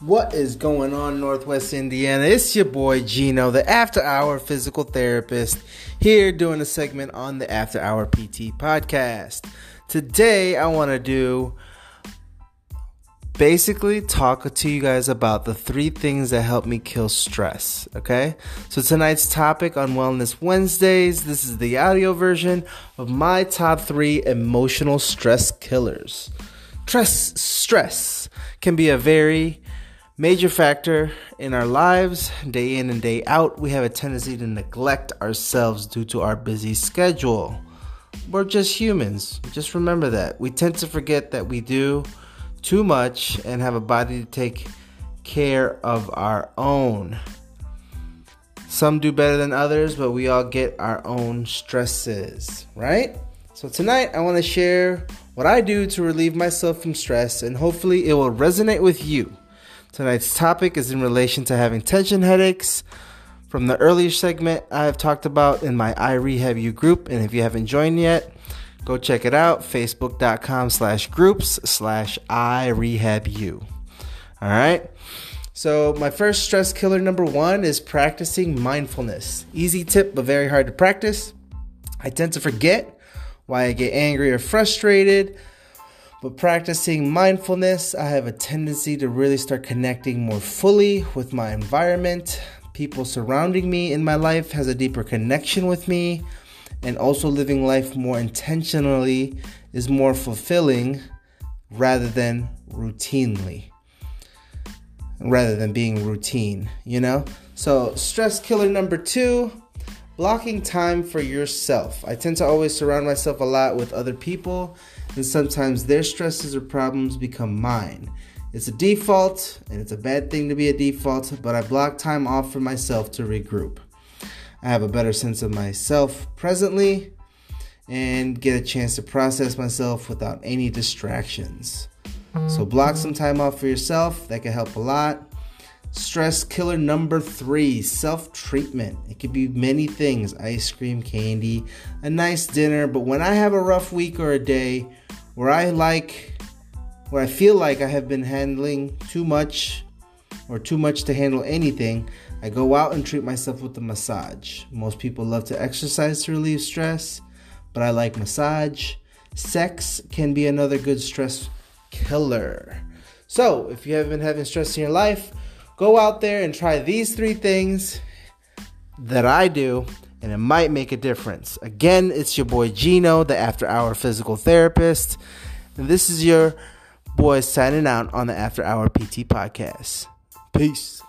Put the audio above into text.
What is going on, Northwest Indiana? It's your boy Gino, the After Hour Physical Therapist, here doing a segment on the After Hour PT podcast. Today, I want to do basically talk to you guys about the three things that help me kill stress. Okay, so tonight's topic on Wellness Wednesdays this is the audio version of my top three emotional stress killers. Stress, stress can be a very major factor in our lives day in and day out. We have a tendency to neglect ourselves due to our busy schedule. We're just humans. Just remember that. We tend to forget that we do too much and have a body to take care of our own. Some do better than others, but we all get our own stresses, right? So tonight I want to share what I do to relieve myself from stress and hopefully it will resonate with you. Tonight's topic is in relation to having tension headaches. From the earlier segment, I have talked about in my iRehab U group, and if you haven't joined yet, go check it out. Facebook.com slash groups slash iRehab U. All right. So, my first stress killer number one is practicing mindfulness. Easy tip, but very hard to practice. I tend to forget why I get angry or frustrated. But practicing mindfulness, I have a tendency to really start connecting more fully with my environment. People surrounding me in my life has a deeper connection with me, and also living life more intentionally is more fulfilling rather than routinely. Rather than being routine, you know? So, stress killer number two blocking time for yourself. I tend to always surround myself a lot with other people and sometimes their stresses or problems become mine. It's a default, and it's a bad thing to be a default, but I block time off for myself to regroup. I have a better sense of myself presently and get a chance to process myself without any distractions. So, block some time off for yourself, that can help a lot. Stress killer number three self treatment. It could be many things ice cream, candy, a nice dinner. But when I have a rough week or a day where I like, where I feel like I have been handling too much or too much to handle anything, I go out and treat myself with a massage. Most people love to exercise to relieve stress, but I like massage. Sex can be another good stress killer. So, if you have been having stress in your life, Go out there and try these three things that I do, and it might make a difference. Again, it's your boy Gino, the After Hour Physical Therapist, and this is your boy signing out on the After Hour PT Podcast. Peace.